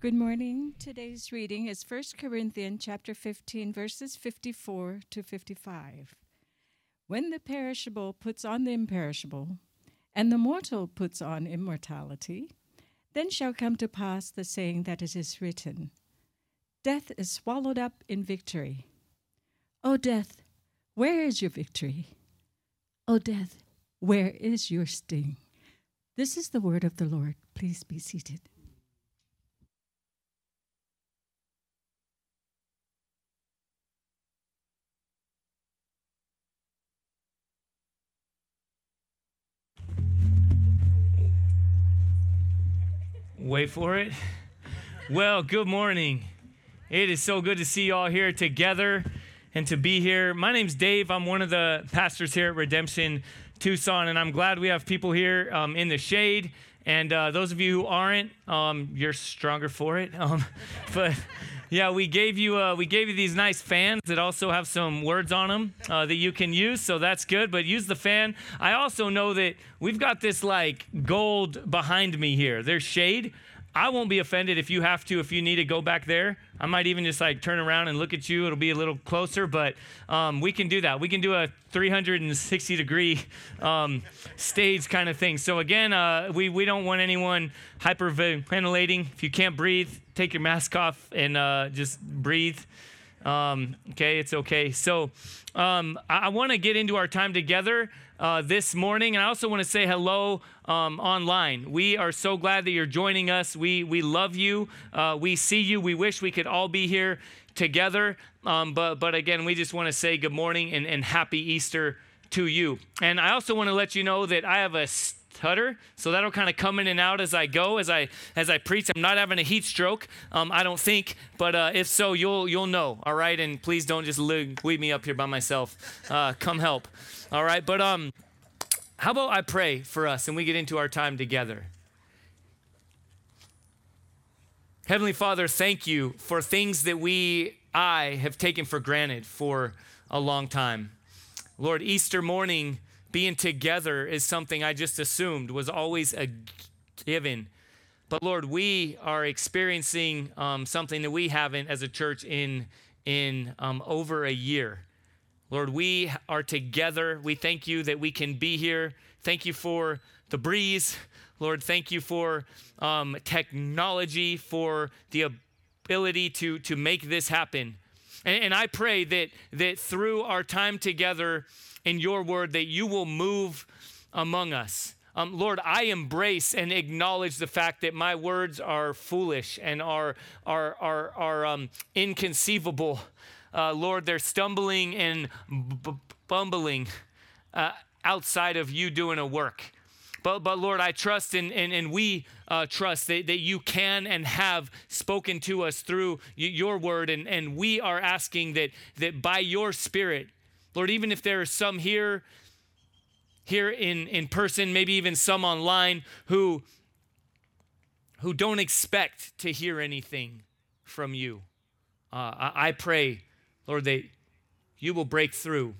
Good morning. Today's reading is 1 Corinthians chapter 15 verses 54 to 55. When the perishable puts on the imperishable and the mortal puts on immortality, then shall come to pass the saying that it is written, Death is swallowed up in victory. O death, where is your victory? O death, where is your sting? This is the word of the Lord. Please be seated. Wait for it. Well, good morning. It is so good to see you all here together and to be here. My name's Dave. I'm one of the pastors here at Redemption Tucson, and I'm glad we have people here um, in the shade. And uh, those of you who aren't, um, you're stronger for it. Um, but yeah, we gave you uh, we gave you these nice fans that also have some words on them uh, that you can use, so that's good. But use the fan. I also know that we've got this like gold behind me here. There's shade. I won't be offended if you have to, if you need to go back there. I might even just like turn around and look at you. It'll be a little closer, but um, we can do that. We can do a 360 degree um, stage kind of thing. So, again, uh, we, we don't want anyone hyperventilating. If you can't breathe, take your mask off and uh, just breathe. Um, okay, it's okay. So, um, I, I want to get into our time together uh, this morning. And I also want to say hello um, online. We are so glad that you're joining us. We, we love you. Uh, we see you. We wish we could all be here together. Um, but, but again, we just want to say good morning and, and happy Easter to you. And I also want to let you know that I have a stutter so that'll kind of come in and out as i go as i as i preach. I'm not having a heat stroke um, i don't think but uh, if so you'll you'll know all right? And please don't just leave, me up here by myself. Uh, come help all right, but um, how about I pray for us and we get into our time together? Heavenly Father, thank you for things that we, I, have taken for granted for a long time. Lord, Easter morning, being together is something I just assumed was always a given. But Lord, we are experiencing um, something that we haven't as a church in, in um, over a year. Lord, we are together. We thank you that we can be here. Thank you for the breeze. Lord, thank you for um, technology, for the ability to, to make this happen. And, and I pray that, that through our time together in your word, that you will move among us. Um, Lord, I embrace and acknowledge the fact that my words are foolish and are, are, are, are um, inconceivable uh, Lord, they're stumbling and b- bumbling uh, outside of you doing a work. But, but Lord, I trust and, and, and we uh, trust that, that you can and have spoken to us through your word. And, and we are asking that, that by your spirit, Lord, even if there are some here, here in, in person, maybe even some online who, who don't expect to hear anything from you, uh, I, I pray Lord, that you will break through,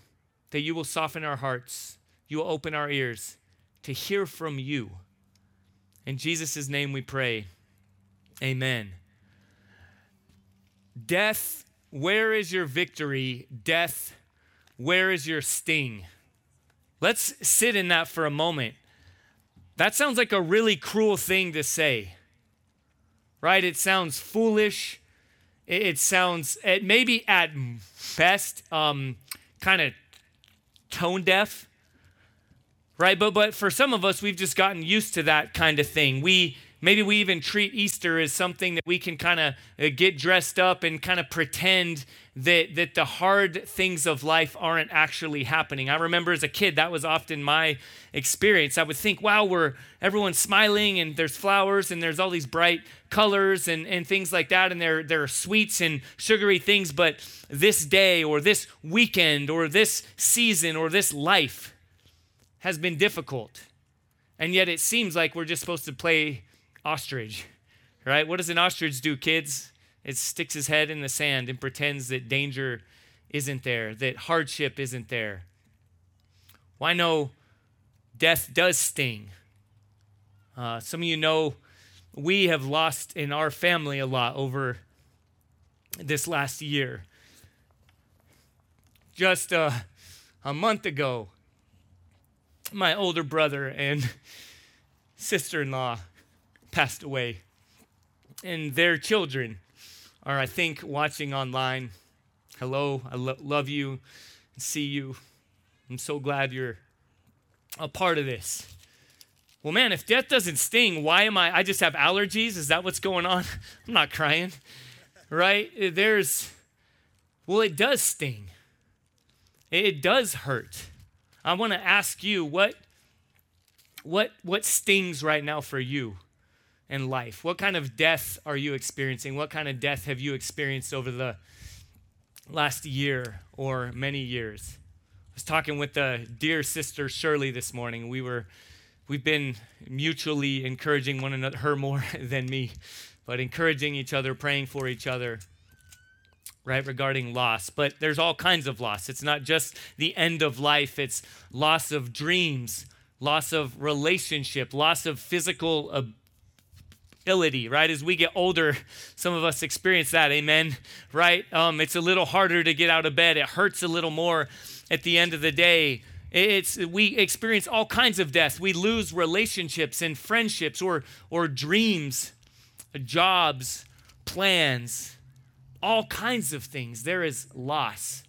that you will soften our hearts, you will open our ears to hear from you. In Jesus' name we pray. Amen. Death, where is your victory? Death, where is your sting? Let's sit in that for a moment. That sounds like a really cruel thing to say, right? It sounds foolish. It, sounds, it maybe at best, um, kind of tone deaf, right? But but for some of us, we've just gotten used to that kind of thing. We maybe we even treat Easter as something that we can kind of uh, get dressed up and kind of pretend that that the hard things of life aren't actually happening. I remember as a kid that was often my experience. I would think, "Wow, we're everyone's smiling and there's flowers and there's all these bright colors and, and things like that and there there are sweets and sugary things, but this day or this weekend or this season or this life has been difficult." And yet it seems like we're just supposed to play ostrich, right? What does an ostrich do, kids? It sticks his head in the sand and pretends that danger isn't there, that hardship isn't there. Well, no? death does sting. Uh, some of you know we have lost in our family a lot over this last year. Just uh, a month ago, my older brother and sister in law passed away, and their children are, I think, watching online. Hello, I lo- love you, see you. I'm so glad you're a part of this. Well, man, if death doesn't sting, why am I? I just have allergies? Is that what's going on? I'm not crying, right? There's, well, it does sting. It does hurt. I want to ask you what, what, what stings right now for you in life? What kind of death are you experiencing? What kind of death have you experienced over the last year or many years? I was talking with the dear sister Shirley this morning. We were we've been mutually encouraging one another, her more than me, but encouraging each other, praying for each other, right, regarding loss. But there's all kinds of loss. It's not just the end of life, it's loss of dreams, loss of relationship, loss of physical ability, right? As we get older, some of us experience that, amen, right? Um, it's a little harder to get out of bed, it hurts a little more at the end of the day. It's we experience all kinds of deaths. We lose relationships and friendships or or dreams, jobs, plans, all kinds of things. There is loss.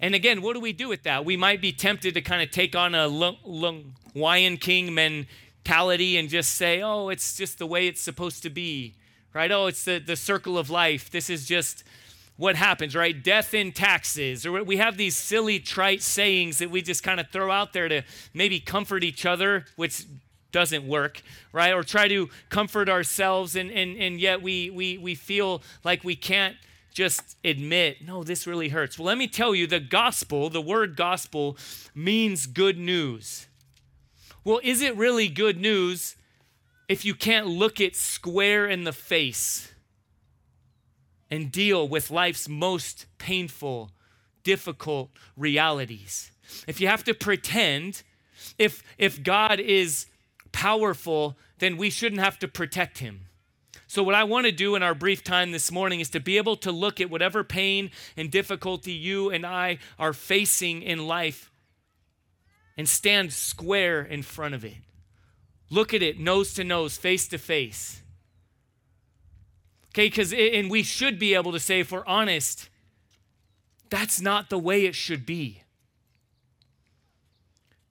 And again, what do we do with that? We might be tempted to kind of take on a Lion King mentality and just say, oh, it's just the way it's supposed to be, right? Oh, it's the, the circle of life. This is just what happens, right? Death in taxes. Or we have these silly, trite sayings that we just kind of throw out there to maybe comfort each other, which doesn't work, right? Or try to comfort ourselves, and, and, and yet we, we, we feel like we can't just admit, no, this really hurts. Well, let me tell you the gospel, the word gospel, means good news. Well, is it really good news if you can't look it square in the face? and deal with life's most painful, difficult realities. If you have to pretend, if, if God is powerful, then we shouldn't have to protect him. So, what I want to do in our brief time this morning is to be able to look at whatever pain and difficulty you and I are facing in life and stand square in front of it. Look at it nose to nose, face to face. Okay, because, and we should be able to say, if we're honest, that's not the way it should be.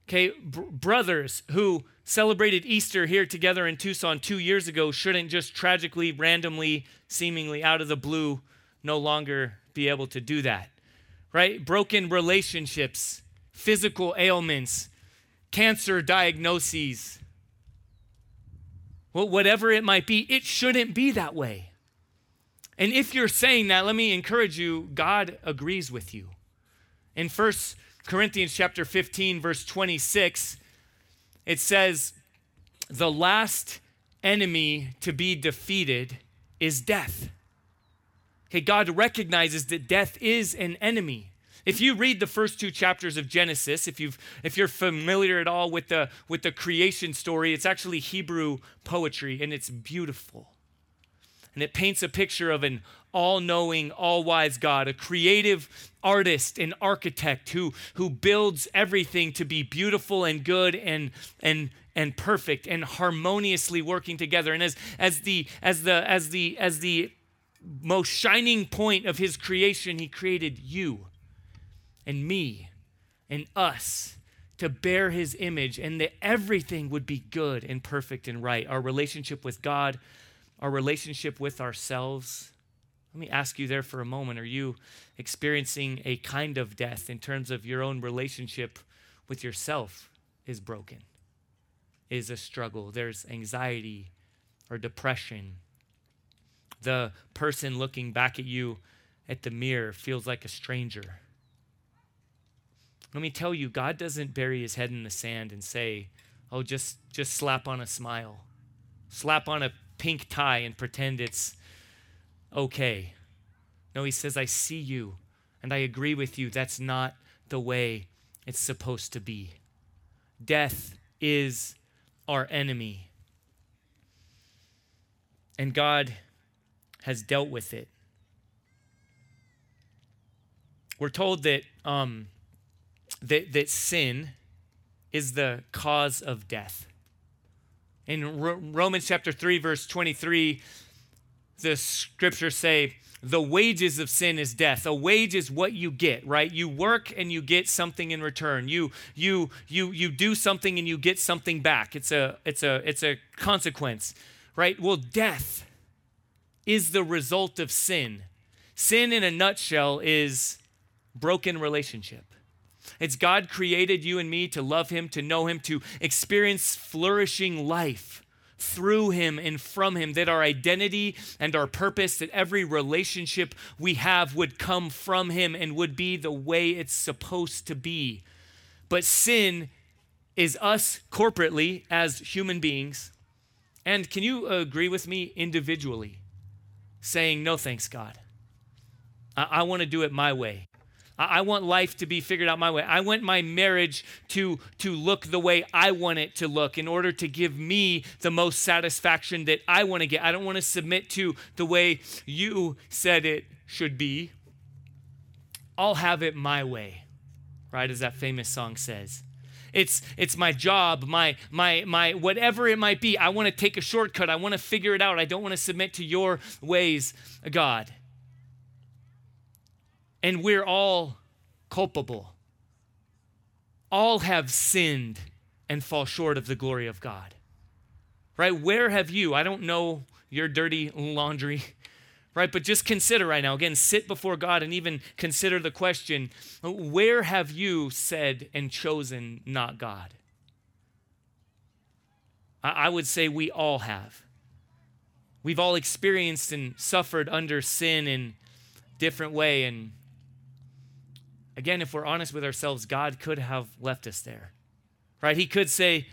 Okay, br- brothers who celebrated Easter here together in Tucson two years ago shouldn't just tragically, randomly, seemingly out of the blue no longer be able to do that. Right? Broken relationships, physical ailments, cancer diagnoses, well, whatever it might be, it shouldn't be that way. And if you're saying that, let me encourage you, God agrees with you. In 1 Corinthians chapter 15 verse 26, it says, "The last enemy to be defeated is death." Okay, God recognizes that death is an enemy. If you read the first two chapters of Genesis, if you've if you're familiar at all with the with the creation story, it's actually Hebrew poetry and it's beautiful and it paints a picture of an all knowing, all wise God, a creative artist and architect who, who builds everything to be beautiful and good and, and, and perfect and harmoniously working together. And as, as, the, as, the, as, the, as the most shining point of his creation, he created you and me and us to bear his image and that everything would be good and perfect and right. Our relationship with God our relationship with ourselves. Let me ask you there for a moment are you experiencing a kind of death in terms of your own relationship with yourself is broken, is a struggle? There's anxiety or depression. The person looking back at you at the mirror feels like a stranger. Let me tell you, God doesn't bury his head in the sand and say, oh, just, just slap on a smile, slap on a pink tie and pretend it's okay. No, he says, I see you and I agree with you. That's not the way it's supposed to be. Death is our enemy. and God has dealt with it. We're told that, um, that, that sin is the cause of death. In Romans chapter 3, verse 23, the scriptures say, the wages of sin is death. A wage is what you get, right? You work and you get something in return. You you you you do something and you get something back. It's a it's a it's a consequence, right? Well, death is the result of sin. Sin in a nutshell is broken relationship. It's God created you and me to love him, to know him, to experience flourishing life through him and from him, that our identity and our purpose, that every relationship we have would come from him and would be the way it's supposed to be. But sin is us corporately as human beings. And can you agree with me individually? Saying, no thanks, God. I, I want to do it my way. I want life to be figured out my way. I want my marriage to, to look the way I want it to look in order to give me the most satisfaction that I want to get. I don't want to submit to the way you said it should be. I'll have it my way, right? As that famous song says. It's, it's my job, my, my, my, whatever it might be. I want to take a shortcut. I want to figure it out. I don't want to submit to your ways, God and we're all culpable. All have sinned and fall short of the glory of God. Right? Where have you? I don't know your dirty laundry, right? But just consider right now, again, sit before God and even consider the question where have you said and chosen not God? I would say we all have. We've all experienced and suffered under sin in different way and again, if we're honest with ourselves, God could have left us there, right? He could say,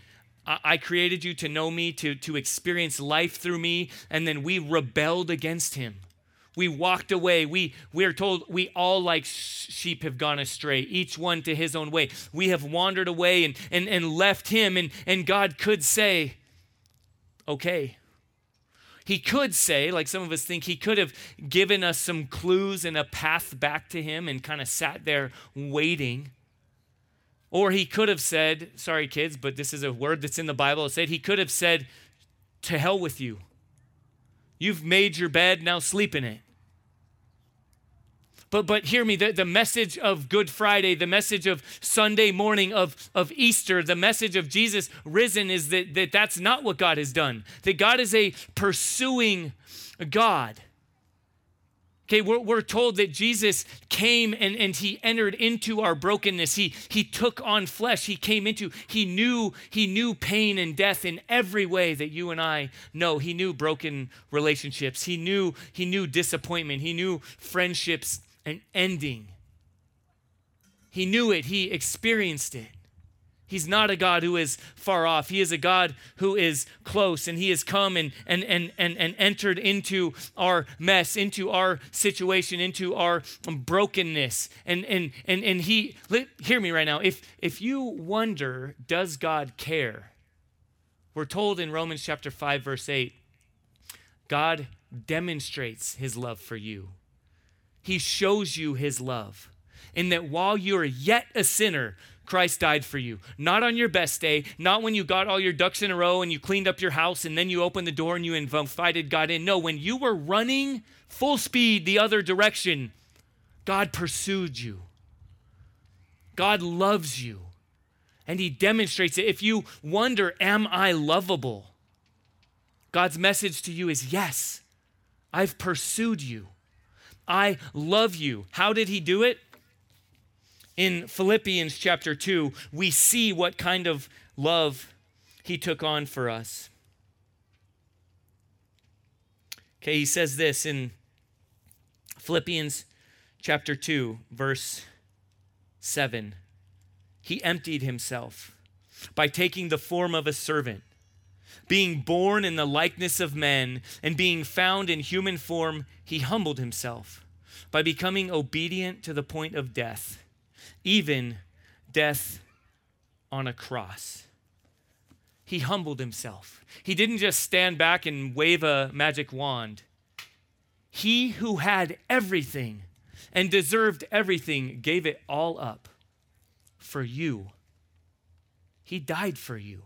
I created you to know me, to, to experience life through me, and then we rebelled against him. We walked away. We, we are told we all, like sheep, have gone astray, each one to his own way. We have wandered away and, and, and left him, and, and God could say, Okay, he could say, like some of us think, he could have given us some clues and a path back to him and kind of sat there waiting. Or he could have said, sorry, kids, but this is a word that's in the Bible. It said, he could have said, to hell with you. You've made your bed, now sleep in it. But, but hear me, the, the message of Good Friday, the message of Sunday morning of, of Easter, the message of Jesus risen is that, that that's not what God has done. That God is a pursuing God. Okay, we're, we're told that Jesus came and, and he entered into our brokenness. He, he took on flesh. He came into, he knew, he knew pain and death in every way that you and I know. He knew broken relationships. He knew, he knew disappointment. He knew friendships an ending. He knew it, he experienced it. He's not a God who is far off. He is a God who is close, and He has come and, and, and, and, and entered into our mess, into our situation, into our brokenness. And, and, and, and He, hear me right now, if, if you wonder, does God care? We're told in Romans chapter 5, verse 8, God demonstrates His love for you he shows you his love. In that while you are yet a sinner, Christ died for you. Not on your best day, not when you got all your ducks in a row and you cleaned up your house and then you opened the door and you invited God in. No, when you were running full speed the other direction, God pursued you. God loves you. And He demonstrates it. If you wonder, Am I lovable? God's message to you is yes, I've pursued you. I love you. How did he do it? In Philippians chapter 2, we see what kind of love he took on for us. Okay, he says this in Philippians chapter 2, verse 7. He emptied himself by taking the form of a servant being born in the likeness of men and being found in human form, he humbled himself by becoming obedient to the point of death, even death on a cross. he humbled himself. He didn't just stand back and wave a magic wand. He who had everything and deserved everything gave it all up for you. He died for you.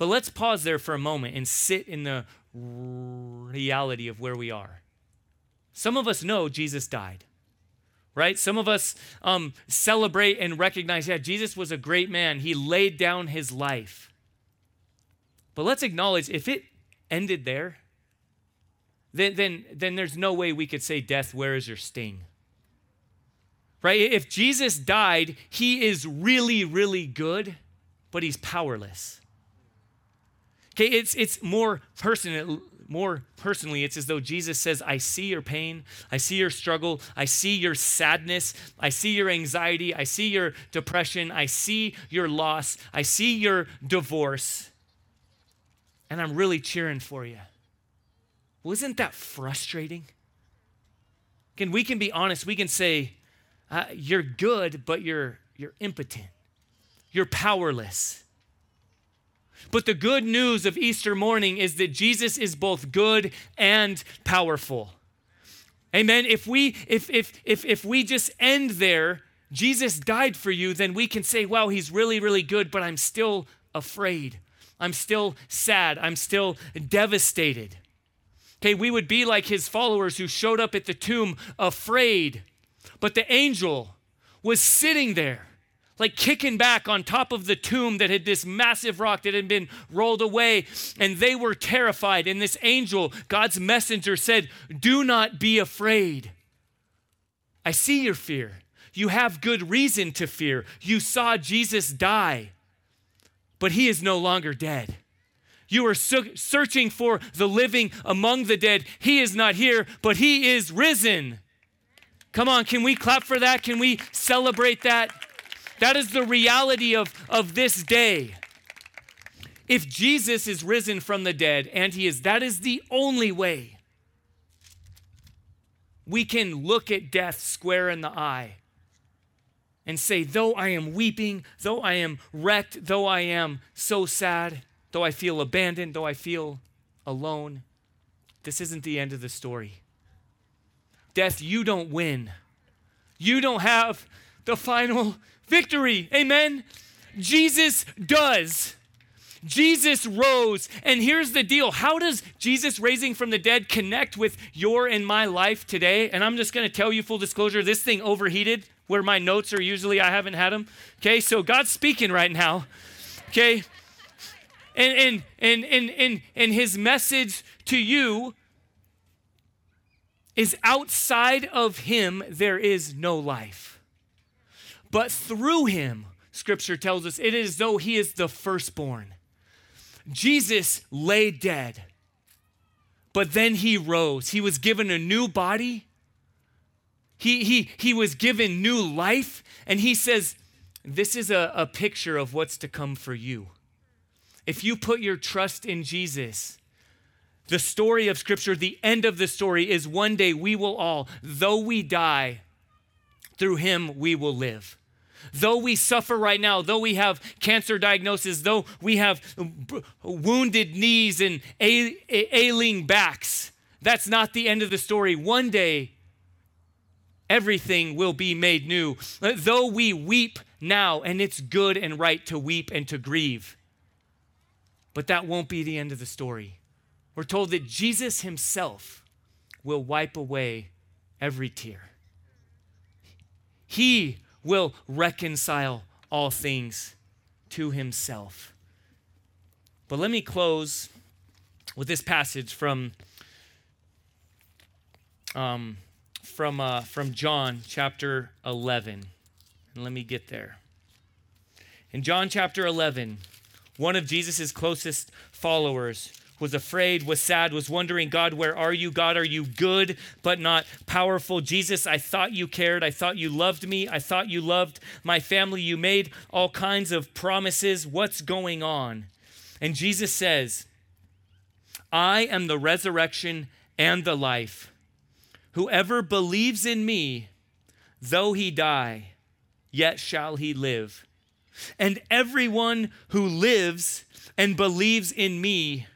But let's pause there for a moment and sit in the reality of where we are. Some of us know Jesus died, right? Some of us um, celebrate and recognize, yeah, Jesus was a great man. He laid down his life. But let's acknowledge if it ended there, then, then, then there's no way we could say, Death, where is your sting? Right? If Jesus died, he is really, really good, but he's powerless. Okay, it's it's more personal more personally, it's as though Jesus says, I see your pain, I see your struggle, I see your sadness, I see your anxiety, I see your depression, I see your loss, I see your divorce, and I'm really cheering for you. Well, isn't that frustrating? Again, we can be honest, we can say, uh, You're good, but you're, you're impotent, you're powerless. But the good news of Easter morning is that Jesus is both good and powerful. Amen. If we if if if if we just end there, Jesus died for you, then we can say, wow, he's really, really good, but I'm still afraid. I'm still sad. I'm still devastated. Okay, we would be like his followers who showed up at the tomb afraid, but the angel was sitting there like kicking back on top of the tomb that had this massive rock that had been rolled away. And they were terrified. And this angel, God's messenger, said, Do not be afraid. I see your fear. You have good reason to fear. You saw Jesus die, but he is no longer dead. You are searching for the living among the dead. He is not here, but he is risen. Come on, can we clap for that? Can we celebrate that? That is the reality of, of this day. If Jesus is risen from the dead, and he is, that is the only way we can look at death square in the eye and say, though I am weeping, though I am wrecked, though I am so sad, though I feel abandoned, though I feel alone, this isn't the end of the story. Death, you don't win. You don't have the final victory. Amen. Jesus does. Jesus rose. And here's the deal how does Jesus raising from the dead connect with your and my life today? And I'm just going to tell you full disclosure this thing overheated where my notes are usually, I haven't had them. Okay, so God's speaking right now. Okay. And, and, and, and, and, and his message to you is outside of him, there is no life. But through him, scripture tells us, it is though he is the firstborn. Jesus lay dead, but then he rose. He was given a new body. He, he, he was given new life. And he says, This is a, a picture of what's to come for you. If you put your trust in Jesus, the story of Scripture, the end of the story is one day we will all, though we die, through him we will live. Though we suffer right now, though we have cancer diagnosis, though we have wounded knees and ailing backs, that's not the end of the story. One day, everything will be made new. Though we weep now, and it's good and right to weep and to grieve, but that won't be the end of the story. We're told that Jesus himself will wipe away every tear. He will reconcile all things to himself. But let me close with this passage from um, from uh, from John chapter 11. And let me get there. In John chapter 11, one of Jesus' closest followers was afraid, was sad, was wondering, God, where are you? God, are you good but not powerful? Jesus, I thought you cared. I thought you loved me. I thought you loved my family. You made all kinds of promises. What's going on? And Jesus says, I am the resurrection and the life. Whoever believes in me, though he die, yet shall he live. And everyone who lives and believes in me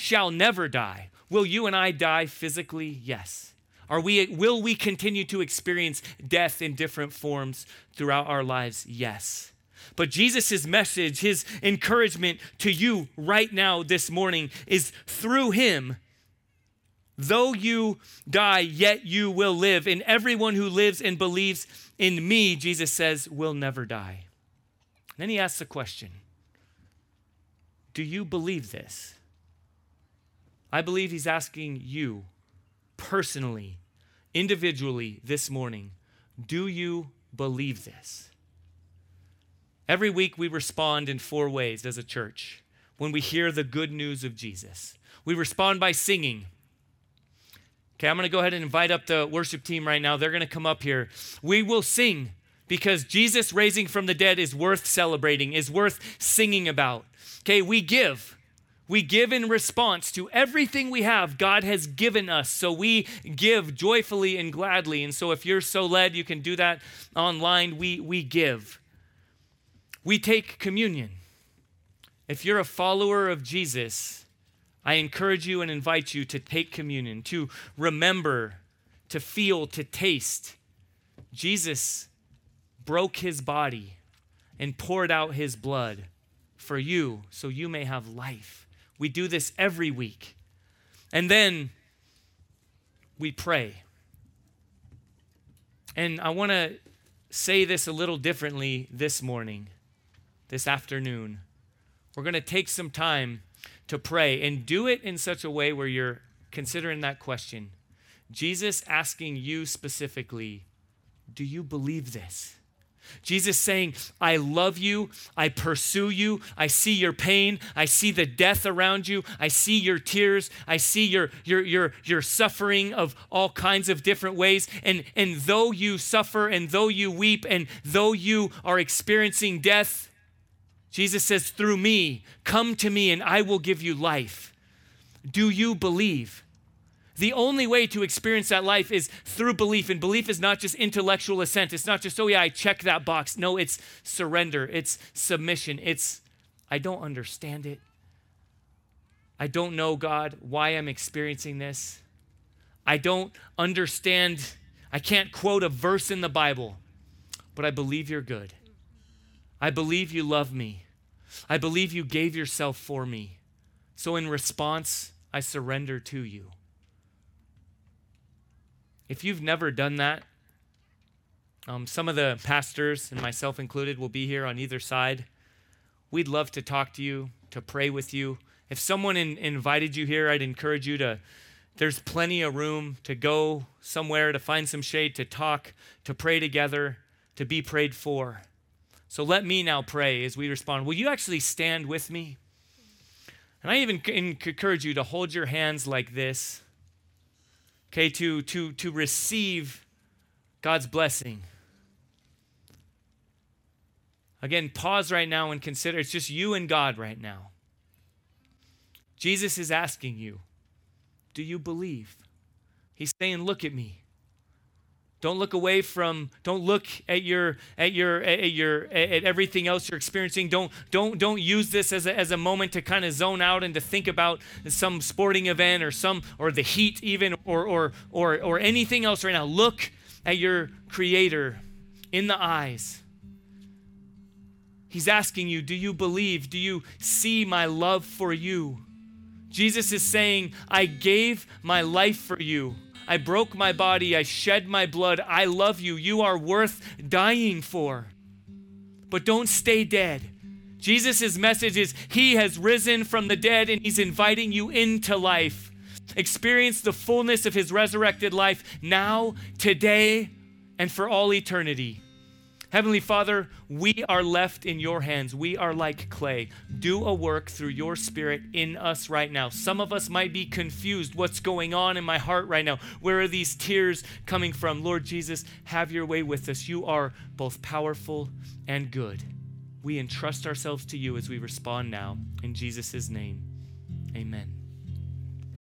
shall never die. Will you and I die physically? Yes. Are we will we continue to experience death in different forms throughout our lives? Yes. But Jesus' message, his encouragement to you right now this morning is through him Though you die, yet you will live. And everyone who lives and believes in me, Jesus says, will never die. Then he asks a question Do you believe this? I believe he's asking you personally, individually this morning Do you believe this? Every week we respond in four ways as a church when we hear the good news of Jesus. We respond by singing. Okay, I'm going to go ahead and invite up the worship team right now. They're going to come up here. We will sing because Jesus raising from the dead is worth celebrating, is worth singing about. Okay, we give. We give in response to everything we have, God has given us. So we give joyfully and gladly. And so if you're so led, you can do that online. We, we give. We take communion. If you're a follower of Jesus, I encourage you and invite you to take communion, to remember, to feel, to taste. Jesus broke his body and poured out his blood for you so you may have life. We do this every week. And then we pray. And I want to say this a little differently this morning, this afternoon. We're going to take some time to pray and do it in such a way where you're considering that question. Jesus asking you specifically, do you believe this? Jesus saying, I love you, I pursue you, I see your pain, I see the death around you, I see your tears, I see your your your your suffering of all kinds of different ways. And and though you suffer and though you weep and though you are experiencing death, Jesus says, through me, come to me and I will give you life. Do you believe? The only way to experience that life is through belief. And belief is not just intellectual assent. It's not just, oh, yeah, I check that box. No, it's surrender, it's submission. It's, I don't understand it. I don't know, God, why I'm experiencing this. I don't understand. I can't quote a verse in the Bible, but I believe you're good. I believe you love me. I believe you gave yourself for me. So in response, I surrender to you. If you've never done that, um, some of the pastors, and myself included, will be here on either side. We'd love to talk to you, to pray with you. If someone in, invited you here, I'd encourage you to, there's plenty of room to go somewhere, to find some shade, to talk, to pray together, to be prayed for. So let me now pray as we respond. Will you actually stand with me? And I even encourage you to hold your hands like this, okay, to, to, to receive God's blessing. Again, pause right now and consider it's just you and God right now. Jesus is asking you, Do you believe? He's saying, Look at me. Don't look away from, don't look at your, at your, at your, at everything else you're experiencing. Don't, don't, don't use this as a, as a moment to kind of zone out and to think about some sporting event or some, or the heat even, or, or, or, or anything else right now. Look at your creator in the eyes. He's asking you, do you believe? Do you see my love for you? Jesus is saying, I gave my life for you. I broke my body. I shed my blood. I love you. You are worth dying for. But don't stay dead. Jesus' message is He has risen from the dead and He's inviting you into life. Experience the fullness of His resurrected life now, today, and for all eternity. Heavenly Father, we are left in your hands. We are like clay. Do a work through your spirit in us right now. Some of us might be confused. What's going on in my heart right now? Where are these tears coming from? Lord Jesus, have your way with us. You are both powerful and good. We entrust ourselves to you as we respond now. In Jesus' name, amen.